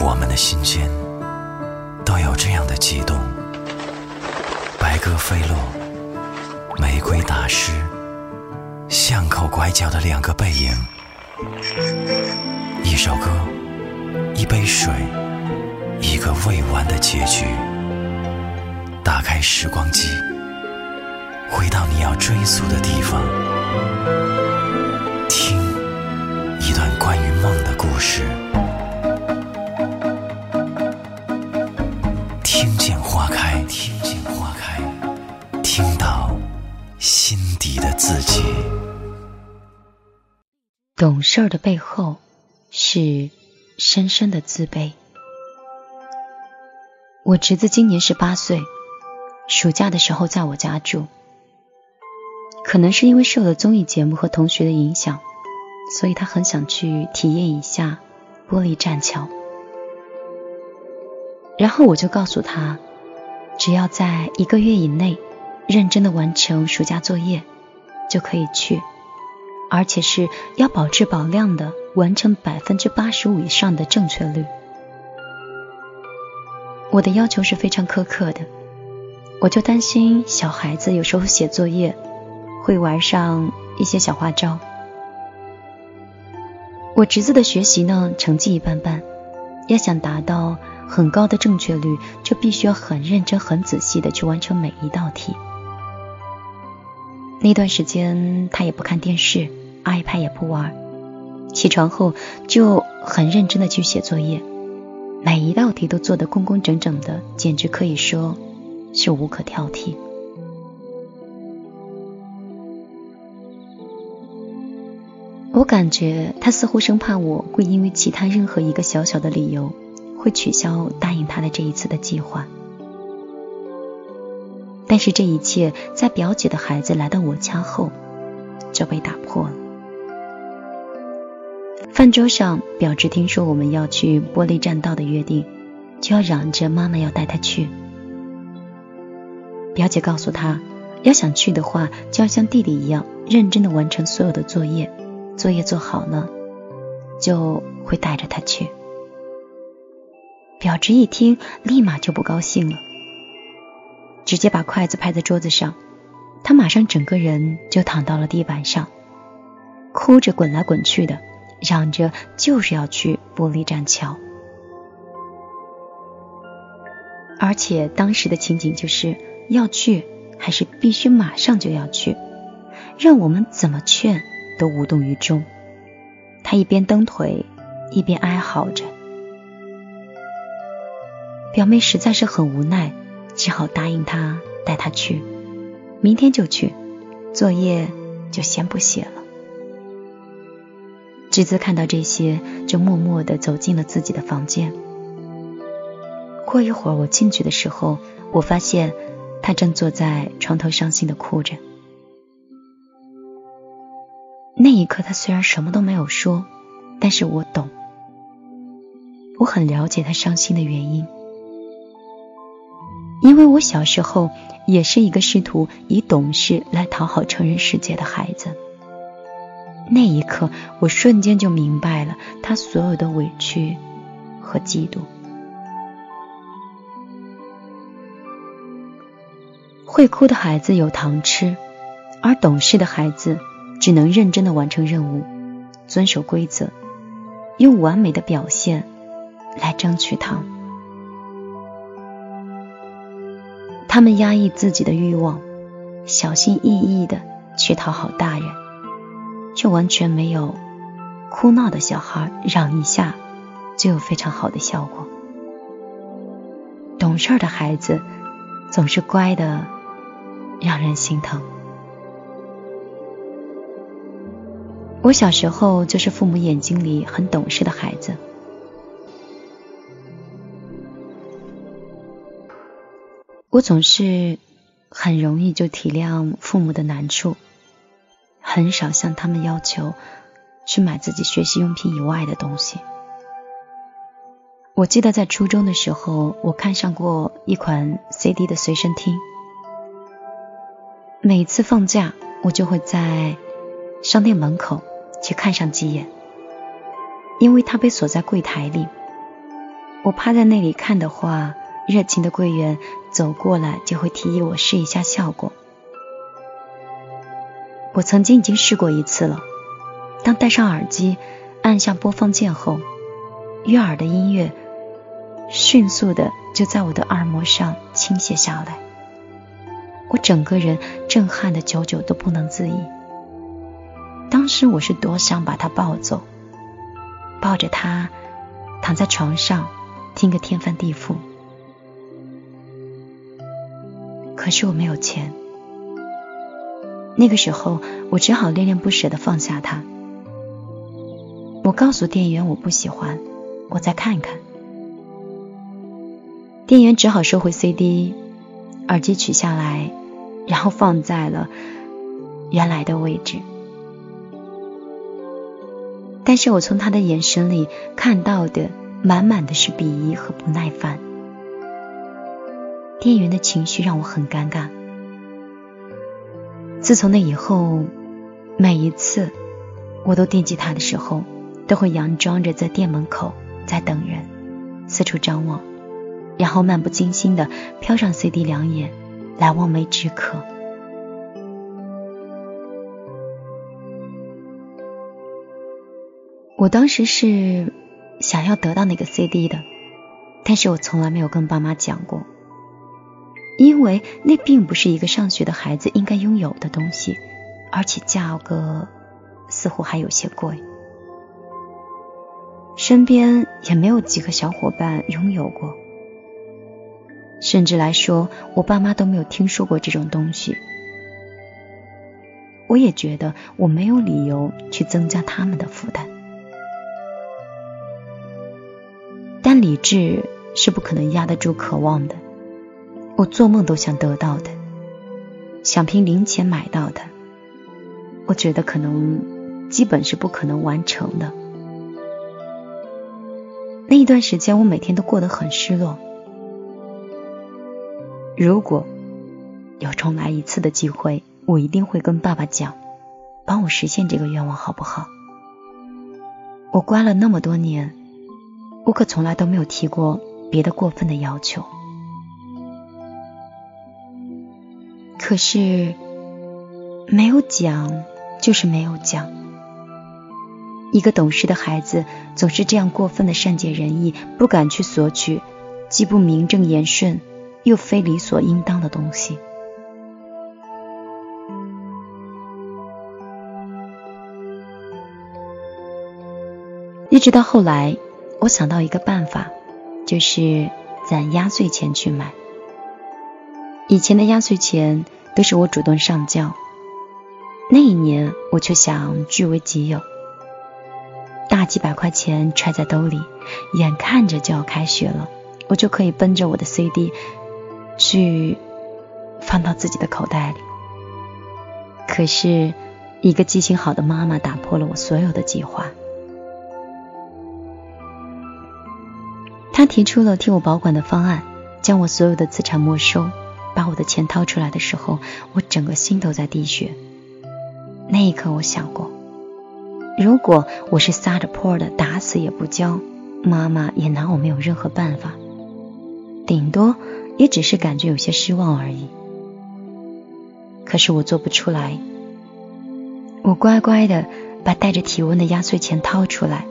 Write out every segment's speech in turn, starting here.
我们的心间都有这样的悸动。白鸽飞落，玫瑰打湿，巷口拐角的两个背影。一首歌，一杯水，一个未完的结局。打开时光机，回到你要追溯的地方，听一段关于梦的故事。花开，听见花开，听到心底的自己。懂事儿的背后是深深的自卑。我侄子今年十八岁，暑假的时候在我家住。可能是因为受了综艺节目和同学的影响，所以他很想去体验一下玻璃栈桥。然后我就告诉他，只要在一个月以内认真的完成暑假作业，就可以去。而且是要保质保量的完成百分之八十五以上的正确率。我的要求是非常苛刻的，我就担心小孩子有时候写作业会玩上一些小花招。我侄子的学习呢，成绩一般般，要想达到很高的正确率，就必须要很认真、很仔细的去完成每一道题。那段时间他也不看电视。iPad 也不玩，起床后就很认真的去写作业，每一道题都做得工工整整的，简直可以说是无可挑剔。我感觉他似乎生怕我会因为其他任何一个小小的理由，会取消答应他的这一次的计划。但是这一切在表姐的孩子来到我家后就被打破了。饭桌上，表侄听说我们要去玻璃栈道的约定，就要嚷着妈妈要带他去。表姐告诉他，要想去的话，就要像弟弟一样认真的完成所有的作业，作业做好了，就会带着他去。表侄一听，立马就不高兴了，直接把筷子拍在桌子上，他马上整个人就躺到了地板上，哭着滚来滚去的。嚷着就是要去玻璃栈桥，而且当时的情景就是要去，还是必须马上就要去，让我们怎么劝都无动于衷。他一边蹬腿，一边哀嚎着。表妹实在是很无奈，只好答应他带他去，明天就去，作业就先不写了。侄子看到这些，就默默地走进了自己的房间。过一会儿，我进去的时候，我发现他正坐在床头伤心地哭着。那一刻，他虽然什么都没有说，但是我懂，我很了解他伤心的原因，因为我小时候也是一个试图以懂事来讨好成人世界的孩子。那一刻，我瞬间就明白了他所有的委屈和嫉妒。会哭的孩子有糖吃，而懂事的孩子只能认真的完成任务，遵守规则，用完美的表现来争取糖。他们压抑自己的欲望，小心翼翼的去讨好大人。却完全没有哭闹的小孩嚷一下就有非常好的效果。懂事的孩子总是乖的让人心疼。我小时候就是父母眼睛里很懂事的孩子，我总是很容易就体谅父母的难处。很少向他们要求去买自己学习用品以外的东西。我记得在初中的时候，我看上过一款 CD 的随身听。每次放假，我就会在商店门口去看上几眼，因为他被锁在柜台里。我趴在那里看的话，热情的柜员走过来就会提议我试一下效果。我曾经已经试过一次了。当戴上耳机，按下播放键后，悦耳的音乐迅速的就在我的耳膜上倾泻下来，我整个人震撼的久久都不能自已。当时我是多想把他抱走，抱着他躺在床上听个天翻地覆，可是我没有钱。那个时候，我只好恋恋不舍的放下他。我告诉店员我不喜欢，我再看看。店员只好收回 CD，耳机取下来，然后放在了原来的位置。但是我从他的眼神里看到的，满满的是鄙夷和不耐烦。店员的情绪让我很尴尬。自从那以后，每一次我都惦记他的时候，都会佯装着在店门口在等人，四处张望，然后漫不经心的瞟上 CD 两眼，来望梅止渴。我当时是想要得到那个 CD 的，但是我从来没有跟爸妈讲过。因为那并不是一个上学的孩子应该拥有的东西，而且价格似乎还有些贵，身边也没有几个小伙伴拥有过，甚至来说，我爸妈都没有听说过这种东西。我也觉得我没有理由去增加他们的负担，理智是不可能压得住渴望的。我做梦都想得到的，想凭零钱买到的，我觉得可能基本是不可能完成的。那一段时间，我每天都过得很失落。如果有重来一次的机会，我一定会跟爸爸讲，帮我实现这个愿望，好不好？我乖了那么多年，我可从来都没有提过别的过分的要求。可是，没有讲就是没有讲。一个懂事的孩子总是这样过分的善解人意，不敢去索取既不名正言顺又非理所应当的东西。一直到后来，我想到一个办法，就是攒压岁钱去买。以前的压岁钱都是我主动上交，那一年我却想据为己有，大几百块钱揣在兜里，眼看着就要开学了，我就可以奔着我的 CD 去放到自己的口袋里。可是，一个记性好的妈妈打破了我所有的计划，提出了替我保管的方案，将我所有的资产没收。把我的钱掏出来的时候，我整个心都在滴血。那一刻，我想过，如果我是撒着泼的，打死也不交，妈妈也拿我没有任何办法，顶多也只是感觉有些失望而已。可是我做不出来，我乖乖的把带着体温的压岁钱掏出来，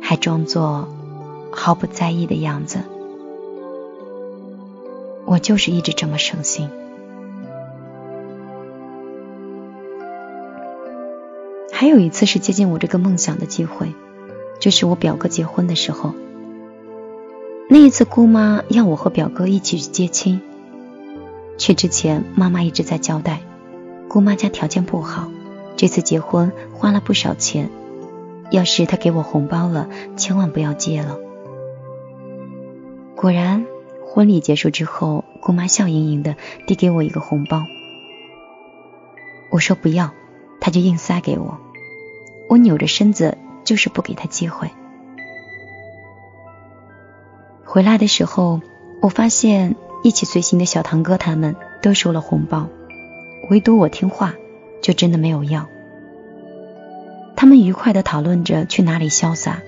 还装作毫不在意的样子。我就是一直这么省心。还有一次是接近我这个梦想的机会，就是我表哥结婚的时候。那一次姑妈要我和表哥一起去接亲，去之前妈妈一直在交代，姑妈家条件不好，这次结婚花了不少钱，要是她给我红包了，千万不要接了。果然。婚礼结束之后，姑妈笑盈盈的递给我一个红包。我说不要，她就硬塞给我。我扭着身子，就是不给她机会。回来的时候，我发现一起随行的小堂哥他们都收了红包，唯独我听话，就真的没有要。他们愉快的讨论着去哪里潇洒，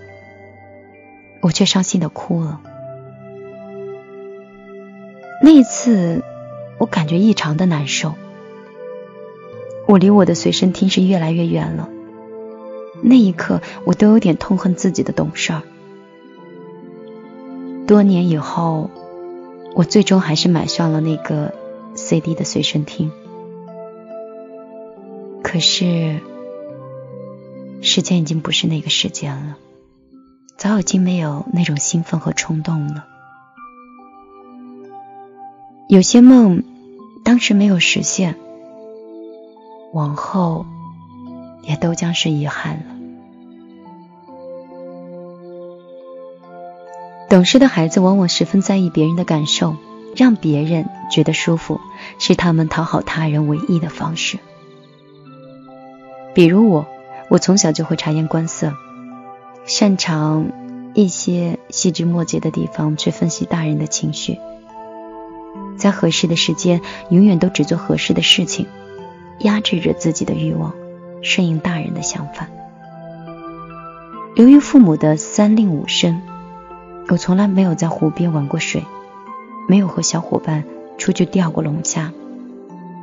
我却伤心的哭了。那一次，我感觉异常的难受。我离我的随身听是越来越远了。那一刻，我都有点痛恨自己的懂事儿。多年以后，我最终还是买上了那个 CD 的随身听。可是，时间已经不是那个时间了，早已经没有那种兴奋和冲动了。有些梦，当时没有实现，往后也都将是遗憾了。懂事的孩子往往十分在意别人的感受，让别人觉得舒服，是他们讨好他人唯一的方式。比如我，我从小就会察言观色，擅长一些细枝末节的地方去分析大人的情绪。在合适的时间，永远都只做合适的事情，压制着自己的欲望，顺应大人的想法。由于父母的三令五申，我从来没有在湖边玩过水，没有和小伙伴出去钓过龙虾，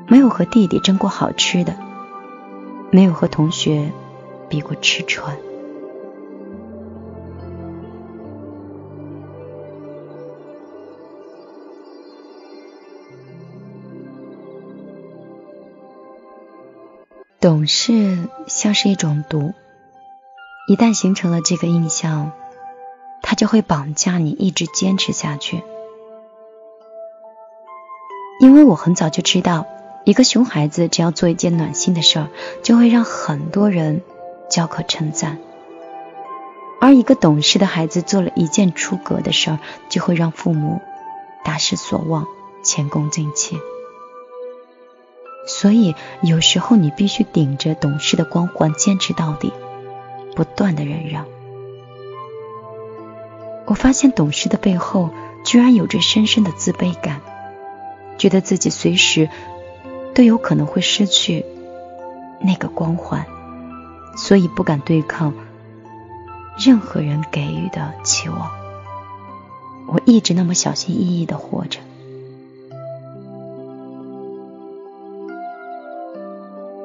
没有和弟弟争过好吃的，没有和同学比过吃穿。懂事像是一种毒，一旦形成了这个印象，它就会绑架你一直坚持下去。因为我很早就知道，一个熊孩子只要做一件暖心的事儿，就会让很多人交口称赞；而一个懂事的孩子做了一件出格的事儿，就会让父母大失所望，前功尽弃。所以，有时候你必须顶着懂事的光环坚持到底，不断的忍让。我发现懂事的背后，居然有着深深的自卑感，觉得自己随时都有可能会失去那个光环，所以不敢对抗任何人给予的期望。我一直那么小心翼翼的活着。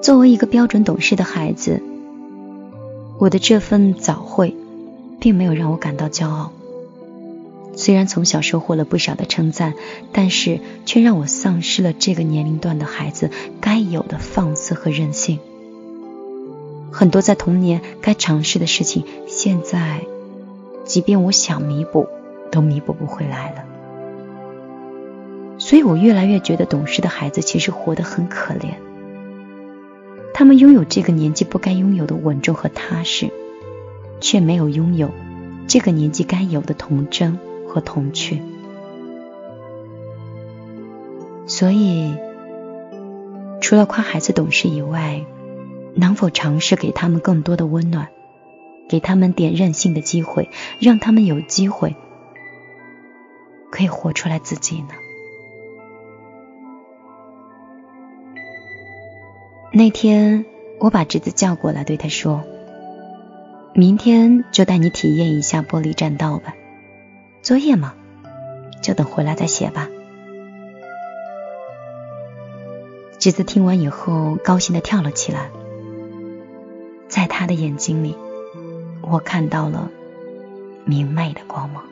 作为一个标准懂事的孩子，我的这份早慧，并没有让我感到骄傲。虽然从小收获了不少的称赞，但是却让我丧失了这个年龄段的孩子该有的放肆和任性。很多在童年该尝试的事情，现在即便我想弥补，都弥补不回来了。所以我越来越觉得，懂事的孩子其实活得很可怜。他们拥有这个年纪不该拥有的稳重和踏实，却没有拥有这个年纪该有的童真和童趣。所以，除了夸孩子懂事以外，能否尝试给他们更多的温暖，给他们点任性的机会，让他们有机会可以活出来自己呢？那天，我把侄子叫过来，对他说：“明天就带你体验一下玻璃栈道吧。作业嘛，就等回来再写吧。”侄子听完以后，高兴的跳了起来。在他的眼睛里，我看到了明媚的光芒。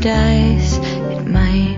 Dice. It might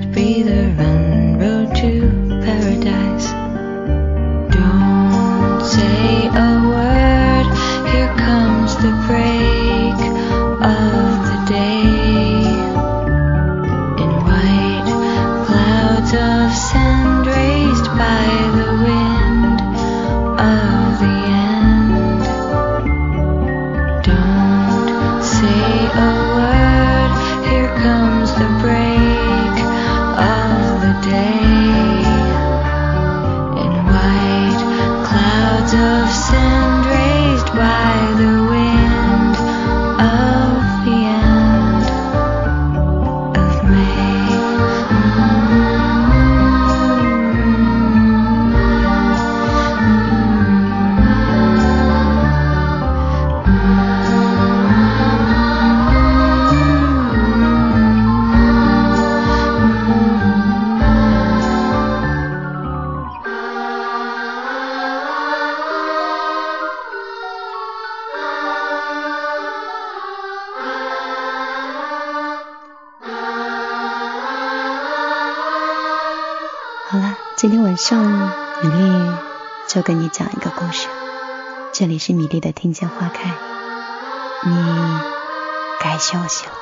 晚上米粒就跟你讲一个故事。这里是米粒的听见花开，你该休息了。